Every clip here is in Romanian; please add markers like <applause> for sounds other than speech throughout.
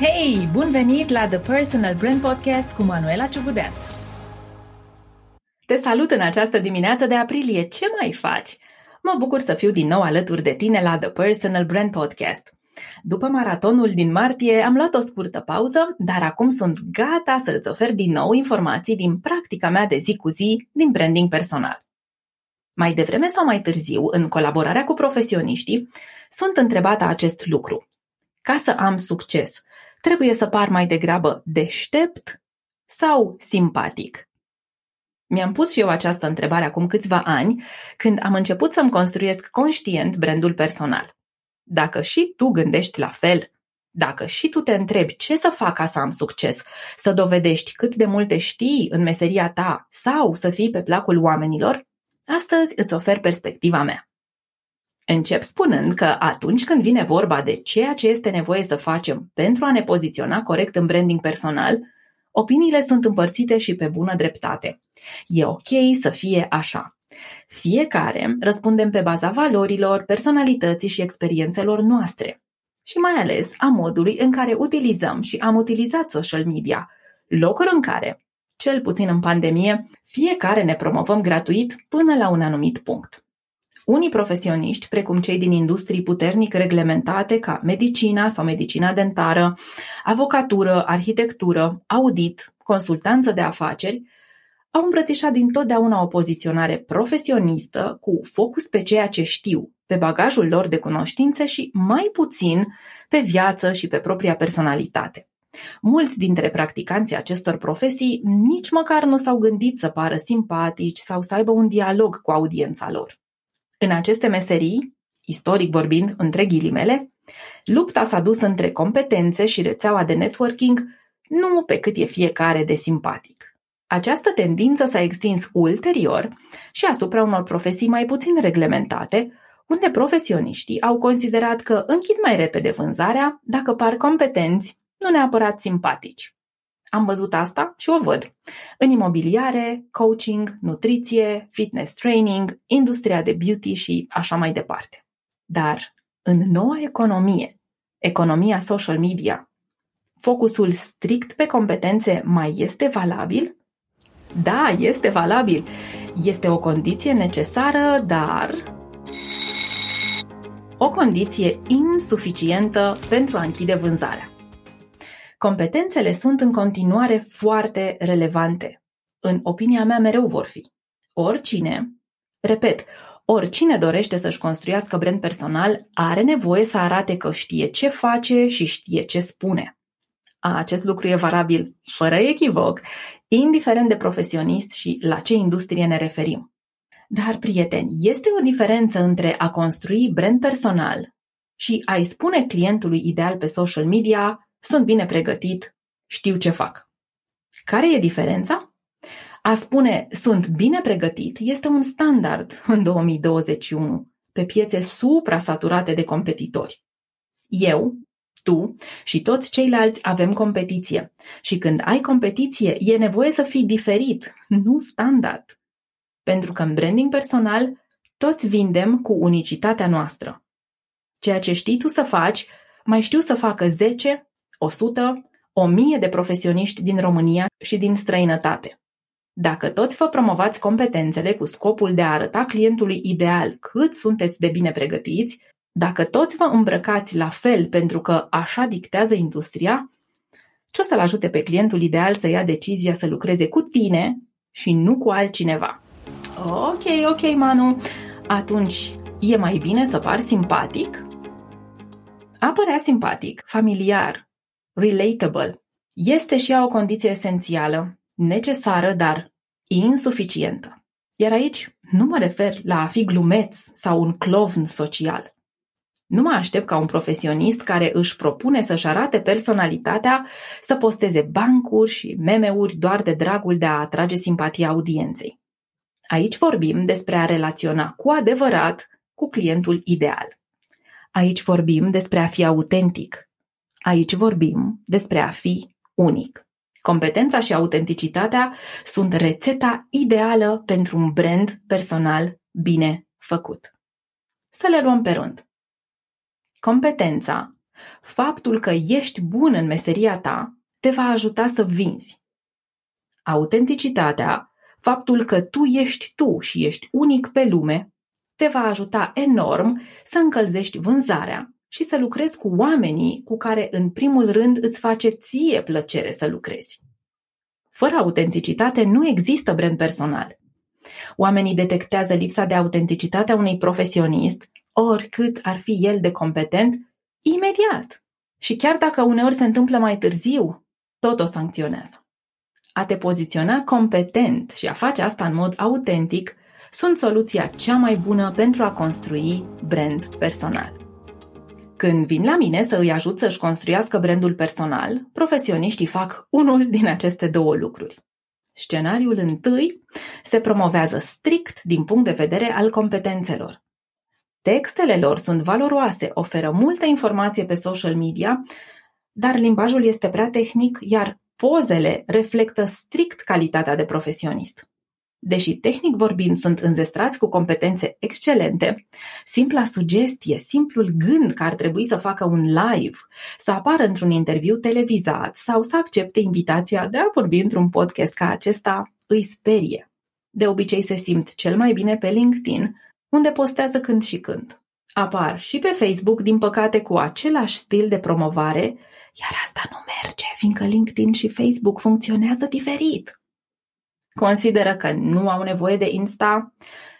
Hei, bun venit la The Personal Brand Podcast cu Manuela Ciugudean. Te salut în această dimineață de aprilie. Ce mai faci? Mă bucur să fiu din nou alături de tine la The Personal Brand Podcast. După maratonul din martie am luat o scurtă pauză, dar acum sunt gata să îți ofer din nou informații din practica mea de zi cu zi din branding personal. Mai devreme sau mai târziu, în colaborarea cu profesioniștii, sunt întrebată acest lucru. Ca să am succes, trebuie să par mai degrabă deștept sau simpatic? Mi-am pus și eu această întrebare acum câțiva ani, când am început să-mi construiesc conștient brandul personal. Dacă și tu gândești la fel, dacă și tu te întrebi ce să fac ca să am succes, să dovedești cât de multe știi în meseria ta sau să fii pe placul oamenilor, astăzi îți ofer perspectiva mea. Încep spunând că atunci când vine vorba de ceea ce este nevoie să facem pentru a ne poziționa corect în branding personal, opiniile sunt împărțite și pe bună dreptate. E ok să fie așa. Fiecare răspundem pe baza valorilor, personalității și experiențelor noastre. Și mai ales a modului în care utilizăm și am utilizat social media, locuri în care, cel puțin în pandemie, fiecare ne promovăm gratuit până la un anumit punct. Unii profesioniști, precum cei din industrii puternic reglementate ca medicina sau medicina dentară, avocatură, arhitectură, audit, consultanță de afaceri, au îmbrățișat din totdeauna o poziționare profesionistă cu focus pe ceea ce știu, pe bagajul lor de cunoștințe și mai puțin pe viață și pe propria personalitate. Mulți dintre practicanții acestor profesii nici măcar nu s-au gândit să pară simpatici sau să aibă un dialog cu audiența lor. În aceste meserii, istoric vorbind, între ghilimele, lupta s-a dus între competențe și rețeaua de networking, nu pe cât e fiecare de simpatic. Această tendință s-a extins ulterior și asupra unor profesii mai puțin reglementate, unde profesioniștii au considerat că închid mai repede vânzarea dacă par competenți, nu neapărat simpatici. Am văzut asta și o văd. În imobiliare, coaching, nutriție, fitness training, industria de beauty și așa mai departe. Dar în noua economie, economia social media, focusul strict pe competențe mai este valabil? Da, este valabil. Este o condiție necesară, dar o condiție insuficientă pentru a închide vânzarea. Competențele sunt în continuare foarte relevante. În opinia mea mereu vor fi. Oricine, repet, oricine dorește să-și construiască brand personal are nevoie să arate că știe ce face și știe ce spune. Acest lucru e valabil fără echivoc, indiferent de profesionist și la ce industrie ne referim. Dar, prieteni, este o diferență între a construi brand personal și a-i spune clientului ideal pe social media sunt bine pregătit, știu ce fac. Care e diferența? A spune sunt bine pregătit este un standard în 2021 pe piețe supra-saturate de competitori. Eu, tu și toți ceilalți avem competiție. Și când ai competiție, e nevoie să fii diferit, nu standard. Pentru că în branding personal, toți vindem cu unicitatea noastră. Ceea ce știi tu să faci, mai știu să facă 10, 100, 1000 de profesioniști din România și din străinătate. Dacă toți vă promovați competențele cu scopul de a arăta clientului ideal cât sunteți de bine pregătiți, dacă toți vă îmbrăcați la fel pentru că așa dictează industria, ce o să-l ajute pe clientul ideal să ia decizia să lucreze cu tine și nu cu altcineva? Ok, ok, Manu, atunci e mai bine să par simpatic? A părea simpatic, familiar, relatable, este și ea o condiție esențială, necesară, dar insuficientă. Iar aici nu mă refer la a fi glumeț sau un clovn social. Nu mă aștept ca un profesionist care își propune să-și arate personalitatea să posteze bancuri și meme-uri doar de dragul de a atrage simpatia audienței. Aici vorbim despre a relaționa cu adevărat cu clientul ideal. Aici vorbim despre a fi autentic, Aici vorbim despre a fi unic. Competența și autenticitatea sunt rețeta ideală pentru un brand personal bine făcut. Să le luăm pe rând. Competența Faptul că ești bun în meseria ta te va ajuta să vinzi. Autenticitatea, faptul că tu ești tu și ești unic pe lume, te va ajuta enorm să încălzești vânzarea și să lucrezi cu oamenii cu care în primul rând îți face ție plăcere să lucrezi. Fără autenticitate nu există brand personal. Oamenii detectează lipsa de autenticitate a unui profesionist, oricât ar fi el de competent, imediat. Și chiar dacă uneori se întâmplă mai târziu, tot o sancționează. A te poziționa competent și a face asta în mod autentic sunt soluția cea mai bună pentru a construi brand personal. Când vin la mine să îi ajut să-și construiască brandul personal, profesioniștii fac unul din aceste două lucruri. Scenariul întâi se promovează strict din punct de vedere al competențelor. Textele lor sunt valoroase, oferă multă informație pe social media, dar limbajul este prea tehnic, iar pozele reflectă strict calitatea de profesionist. Deși tehnic vorbind sunt înzestrați cu competențe excelente, simpla sugestie, simplul gând că ar trebui să facă un live, să apară într-un interviu televizat sau să accepte invitația de a vorbi într-un podcast ca acesta îi sperie. De obicei se simt cel mai bine pe LinkedIn, unde postează când și când. Apar și pe Facebook, din păcate, cu același stil de promovare, iar asta nu merge, fiindcă LinkedIn și Facebook funcționează diferit. Consideră că nu au nevoie de Insta,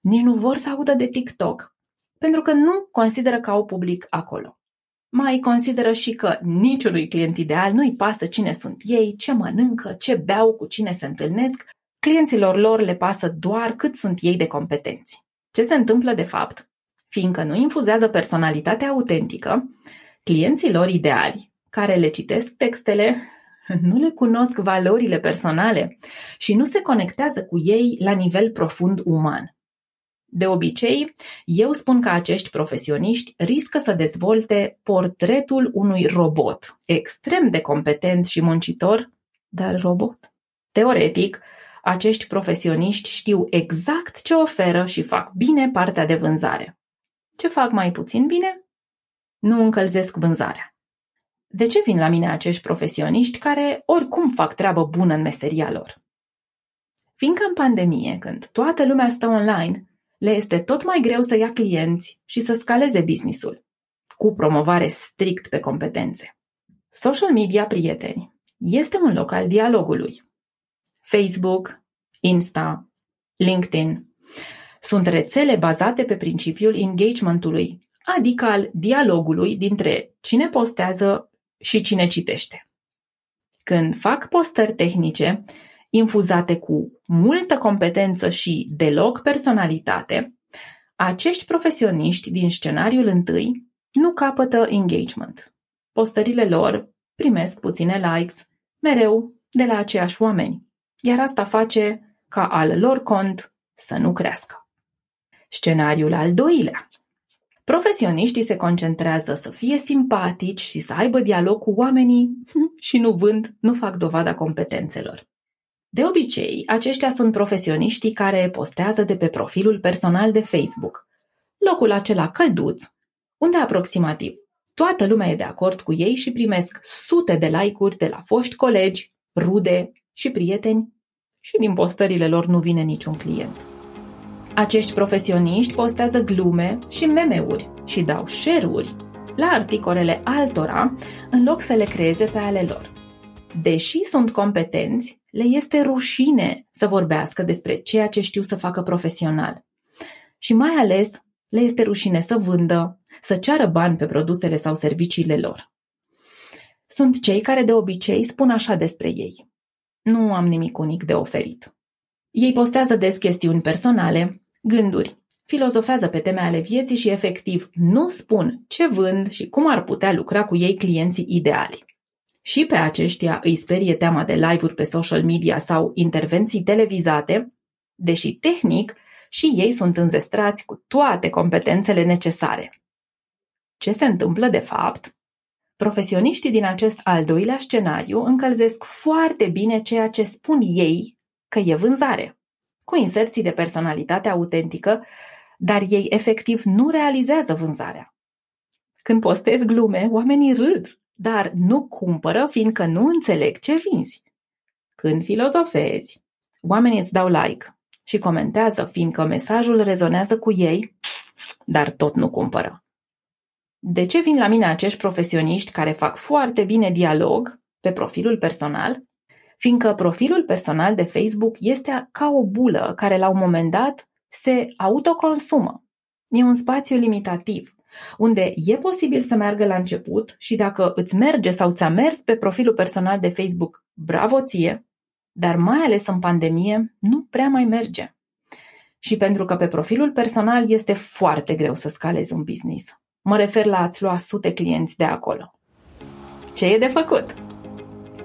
nici nu vor să audă de TikTok, pentru că nu consideră că au public acolo. Mai consideră și că niciunui client ideal nu-i pasă cine sunt ei, ce mănâncă, ce beau, cu cine se întâlnesc, clienților lor le pasă doar cât sunt ei de competenți. Ce se întâmplă de fapt? Fiindcă nu infuzează personalitatea autentică, clienții lor ideali, care le citesc textele, nu le cunosc valorile personale și nu se conectează cu ei la nivel profund uman. De obicei, eu spun că acești profesioniști riscă să dezvolte portretul unui robot, extrem de competent și muncitor, dar robot. Teoretic, acești profesioniști știu exact ce oferă și fac bine partea de vânzare. Ce fac mai puțin bine? Nu încălzesc vânzarea. De ce vin la mine acești profesioniști care oricum fac treabă bună în meseria lor? Fiindcă în pandemie, când toată lumea stă online, le este tot mai greu să ia clienți și să scaleze businessul, cu promovare strict pe competențe. Social media, prieteni, este un loc al dialogului. Facebook, Insta, LinkedIn sunt rețele bazate pe principiul engagementului, adică al dialogului dintre cine postează și cine citește. Când fac postări tehnice, infuzate cu multă competență și deloc personalitate, acești profesioniști din scenariul întâi nu capătă engagement. Postările lor primesc puține likes, mereu de la aceiași oameni, iar asta face ca al lor cont să nu crească. Scenariul al doilea Profesioniștii se concentrează să fie simpatici și să aibă dialog cu oamenii <laughs> și nu vând, nu fac dovada competențelor. De obicei, aceștia sunt profesioniștii care postează de pe profilul personal de Facebook, locul acela călduț, unde aproximativ toată lumea e de acord cu ei și primesc sute de like-uri de la foști colegi, rude și prieteni și din postările lor nu vine niciun client. Acești profesioniști postează glume și meme-uri și dau share-uri la articolele altora în loc să le creeze pe ale lor. Deși sunt competenți, le este rușine să vorbească despre ceea ce știu să facă profesional. Și mai ales le este rușine să vândă, să ceară bani pe produsele sau serviciile lor. Sunt cei care de obicei spun așa despre ei. Nu am nimic unic de oferit. Ei postează des chestiuni personale, gânduri, filozofează pe teme ale vieții și efectiv nu spun ce vând și cum ar putea lucra cu ei clienții ideali. Și pe aceștia îi sperie teama de live-uri pe social media sau intervenții televizate, deși tehnic și ei sunt înzestrați cu toate competențele necesare. Ce se întâmplă de fapt? Profesioniștii din acest al doilea scenariu încălzesc foarte bine ceea ce spun ei că e vânzare, cu inserții de personalitate autentică, dar ei efectiv nu realizează vânzarea. Când postezi glume, oamenii râd, dar nu cumpără fiindcă nu înțeleg ce vinzi. Când filozofezi, oamenii îți dau like și comentează fiindcă mesajul rezonează cu ei, dar tot nu cumpără. De ce vin la mine acești profesioniști care fac foarte bine dialog pe profilul personal? Fiindcă profilul personal de Facebook este ca o bulă care la un moment dat se autoconsumă. E un spațiu limitativ, unde e posibil să meargă la început și dacă îți merge sau ți-a mers pe profilul personal de Facebook, bravo ție, dar mai ales în pandemie, nu prea mai merge. Și pentru că pe profilul personal este foarte greu să scalezi un business. Mă refer la a-ți lua sute clienți de acolo. Ce e de făcut?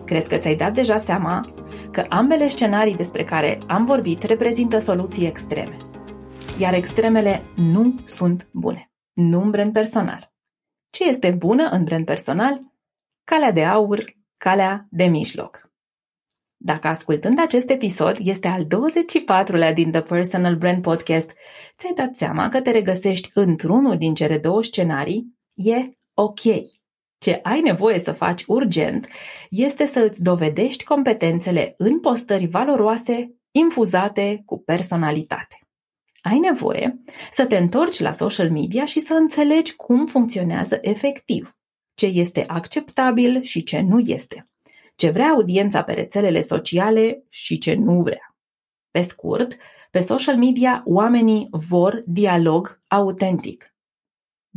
Cred că ți-ai dat deja seama că ambele scenarii despre care am vorbit reprezintă soluții extreme. Iar extremele nu sunt bune. Nu în brand personal. Ce este bună în brand personal? Calea de aur, calea de mijloc. Dacă ascultând acest episod este al 24-lea din The Personal Brand Podcast, ți-ai dat seama că te regăsești într-unul din cele două scenarii, e ok. Ce ai nevoie să faci urgent este să îți dovedești competențele în postări valoroase, infuzate cu personalitate. Ai nevoie să te întorci la social media și să înțelegi cum funcționează efectiv, ce este acceptabil și ce nu este ce vrea audiența pe rețelele sociale și ce nu vrea. Pe scurt, pe social media oamenii vor dialog autentic.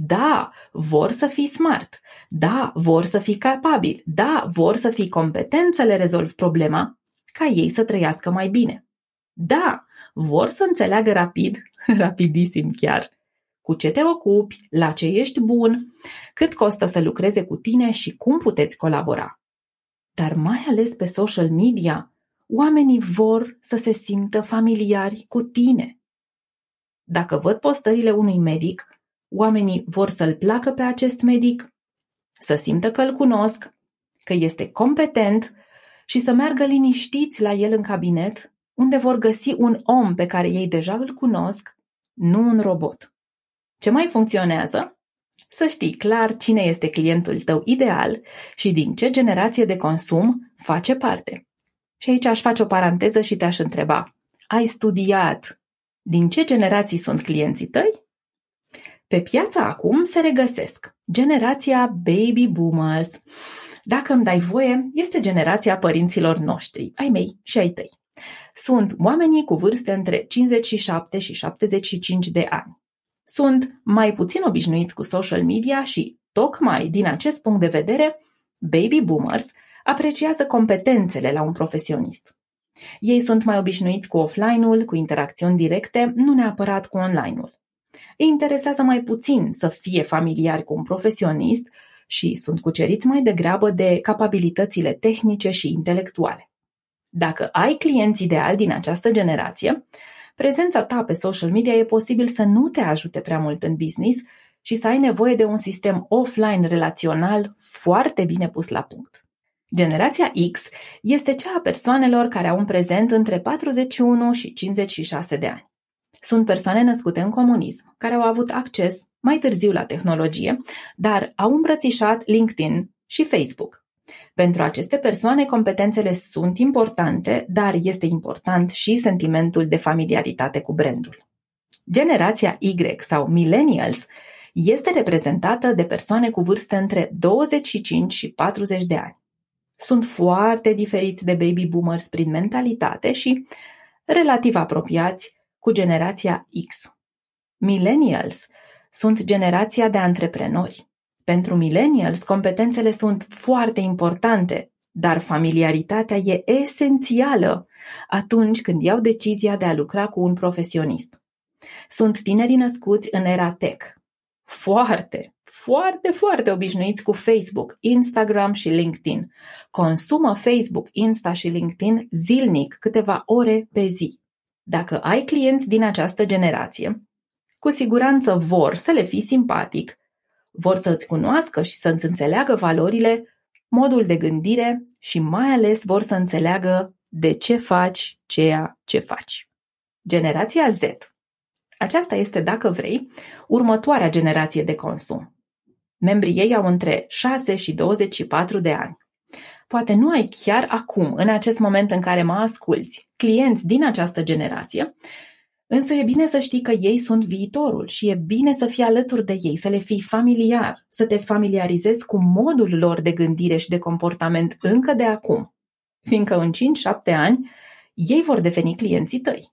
Da, vor să fii smart. Da, vor să fii capabil. Da, vor să fii competent să le rezolvi problema ca ei să trăiască mai bine. Da, vor să înțeleagă rapid, <laughs> rapidisim chiar, cu ce te ocupi, la ce ești bun, cât costă să lucreze cu tine și cum puteți colabora dar mai ales pe social media, oamenii vor să se simtă familiari cu tine. Dacă văd postările unui medic, oamenii vor să-l placă pe acest medic, să simtă că îl cunosc, că este competent și să meargă liniștiți la el în cabinet, unde vor găsi un om pe care ei deja îl cunosc, nu un robot. Ce mai funcționează? să știi clar cine este clientul tău ideal și din ce generație de consum face parte. Și aici aș face o paranteză și te-aș întreba, ai studiat din ce generații sunt clienții tăi? Pe piața acum se regăsesc generația baby boomers. Dacă îmi dai voie, este generația părinților noștri, ai mei și ai tăi. Sunt oamenii cu vârste între 57 și 75 de ani sunt mai puțin obișnuiți cu social media și, tocmai din acest punct de vedere, baby boomers apreciază competențele la un profesionist. Ei sunt mai obișnuiți cu offline-ul, cu interacțiuni directe, nu neapărat cu online-ul. Îi interesează mai puțin să fie familiari cu un profesionist și sunt cuceriți mai degrabă de capabilitățile tehnice și intelectuale. Dacă ai clienți ideali din această generație, prezența ta pe social media e posibil să nu te ajute prea mult în business și să ai nevoie de un sistem offline relațional foarte bine pus la punct. Generația X este cea a persoanelor care au un prezent între 41 și 56 de ani. Sunt persoane născute în comunism, care au avut acces mai târziu la tehnologie, dar au îmbrățișat LinkedIn și Facebook. Pentru aceste persoane, competențele sunt importante, dar este important și sentimentul de familiaritate cu brandul. Generația Y sau Millennials este reprezentată de persoane cu vârste între 25 și 40 de ani. Sunt foarte diferiți de baby boomers prin mentalitate și relativ apropiați cu generația X. Millennials sunt generația de antreprenori. Pentru millennials, competențele sunt foarte importante, dar familiaritatea e esențială atunci când iau decizia de a lucra cu un profesionist. Sunt tinerii născuți în era tech. Foarte, foarte, foarte obișnuiți cu Facebook, Instagram și LinkedIn. Consumă Facebook, Insta și LinkedIn zilnic, câteva ore pe zi. Dacă ai clienți din această generație, cu siguranță vor să le fii simpatic, vor să îți cunoască și să îți înțeleagă valorile, modul de gândire și mai ales vor să înțeleagă de ce faci ceea ce faci. Generația Z. Aceasta este, dacă vrei, următoarea generație de consum. Membrii ei au între 6 și 24 de ani. Poate nu ai chiar acum, în acest moment în care mă asculți, clienți din această generație, însă e bine să știi că ei sunt viitorul și e bine să fii alături de ei, să le fii familiar, să te familiarizezi cu modul lor de gândire și de comportament încă de acum, fiindcă în 5-7 ani ei vor deveni clienții tăi.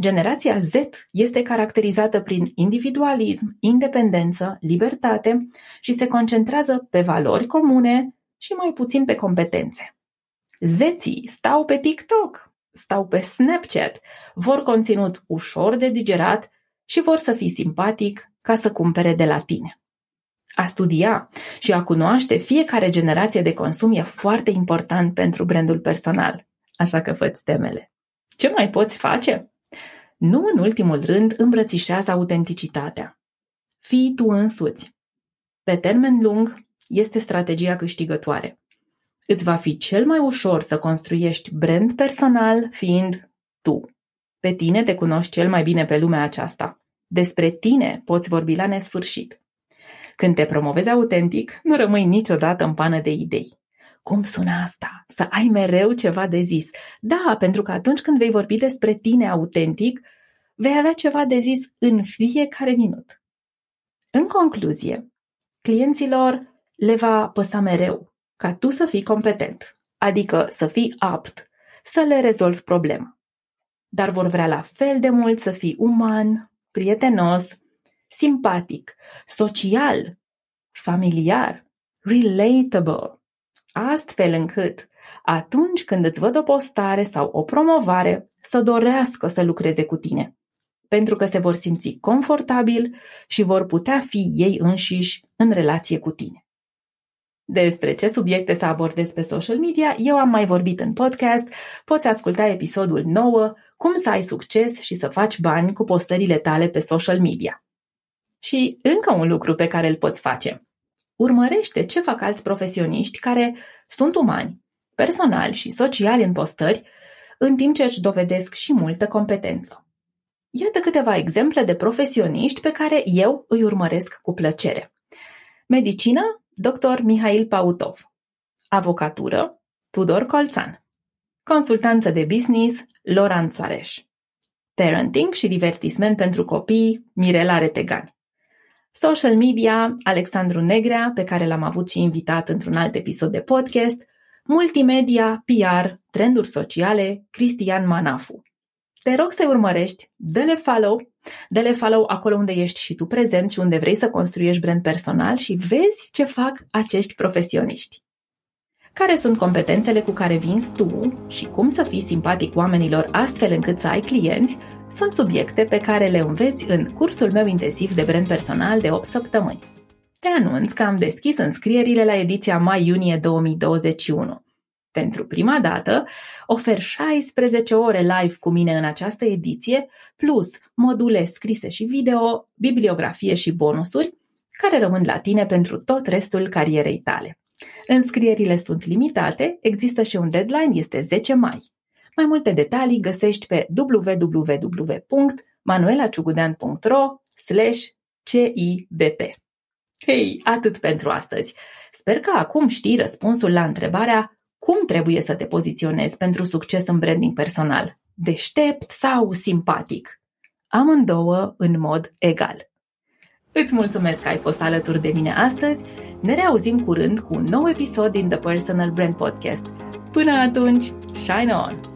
Generația Z este caracterizată prin individualism, independență, libertate și se concentrează pe valori comune și mai puțin pe competențe. Zeții stau pe TikTok, stau pe Snapchat, vor conținut ușor de digerat și vor să fii simpatic ca să cumpere de la tine. A studia și a cunoaște fiecare generație de consum e foarte important pentru brandul personal, așa că fă temele. Ce mai poți face? Nu în ultimul rând îmbrățișează autenticitatea. Fii tu însuți. Pe termen lung, este strategia câștigătoare. Îți va fi cel mai ușor să construiești brand personal fiind tu. Pe tine te cunoști cel mai bine pe lumea aceasta. Despre tine poți vorbi la nesfârșit. Când te promovezi autentic, nu rămâi niciodată în pană de idei. Cum sună asta? Să ai mereu ceva de zis. Da, pentru că atunci când vei vorbi despre tine autentic, vei avea ceva de zis în fiecare minut. În concluzie, clienților le va păsa mereu ca tu să fii competent, adică să fii apt să le rezolvi problema. Dar vor vrea la fel de mult să fii uman, prietenos, simpatic, social, familiar, relatable, astfel încât atunci când îți văd o postare sau o promovare, să dorească să lucreze cu tine, pentru că se vor simți confortabil și vor putea fi ei înșiși în relație cu tine. Despre ce subiecte să abordez pe social media, eu am mai vorbit în podcast, poți asculta episodul 9, cum să ai succes și să faci bani cu postările tale pe social media. Și încă un lucru pe care îl poți face. Urmărește ce fac alți profesioniști care sunt umani, personali și sociali în postări, în timp ce își dovedesc și multă competență. Iată câteva exemple de profesioniști pe care eu îi urmăresc cu plăcere. Medicină, Dr. Mihail Pautov. Avocatură, Tudor Colțan. Consultanță de business, Loran Soareș. Parenting și divertisment pentru copii, Mirela Retegan. Social media, Alexandru Negrea, pe care l-am avut și invitat într-un alt episod de podcast, multimedia, PR, trenduri sociale, Cristian Manafu. Te rog să-i urmărești, dă-le follow, dă-le follow acolo unde ești și tu prezent și unde vrei să construiești brand personal și vezi ce fac acești profesioniști. Care sunt competențele cu care vinzi tu și cum să fii simpatic oamenilor astfel încât să ai clienți sunt subiecte pe care le înveți în cursul meu intensiv de brand personal de 8 săptămâni. Te anunț că am deschis înscrierile la ediția mai-iunie 2021 pentru prima dată, ofer 16 ore live cu mine în această ediție, plus module scrise și video, bibliografie și bonusuri, care rămân la tine pentru tot restul carierei tale. Înscrierile sunt limitate, există și un deadline, este 10 mai. Mai multe detalii găsești pe www.manuelaciugudean.ro CIBP. Hei, atât pentru astăzi. Sper că acum știi răspunsul la întrebarea cum trebuie să te poziționezi pentru succes în branding personal? Deștept sau simpatic? Amândouă în mod egal. Îți mulțumesc că ai fost alături de mine astăzi. Ne reauzim curând cu un nou episod din The Personal Brand Podcast. Până atunci, shine on!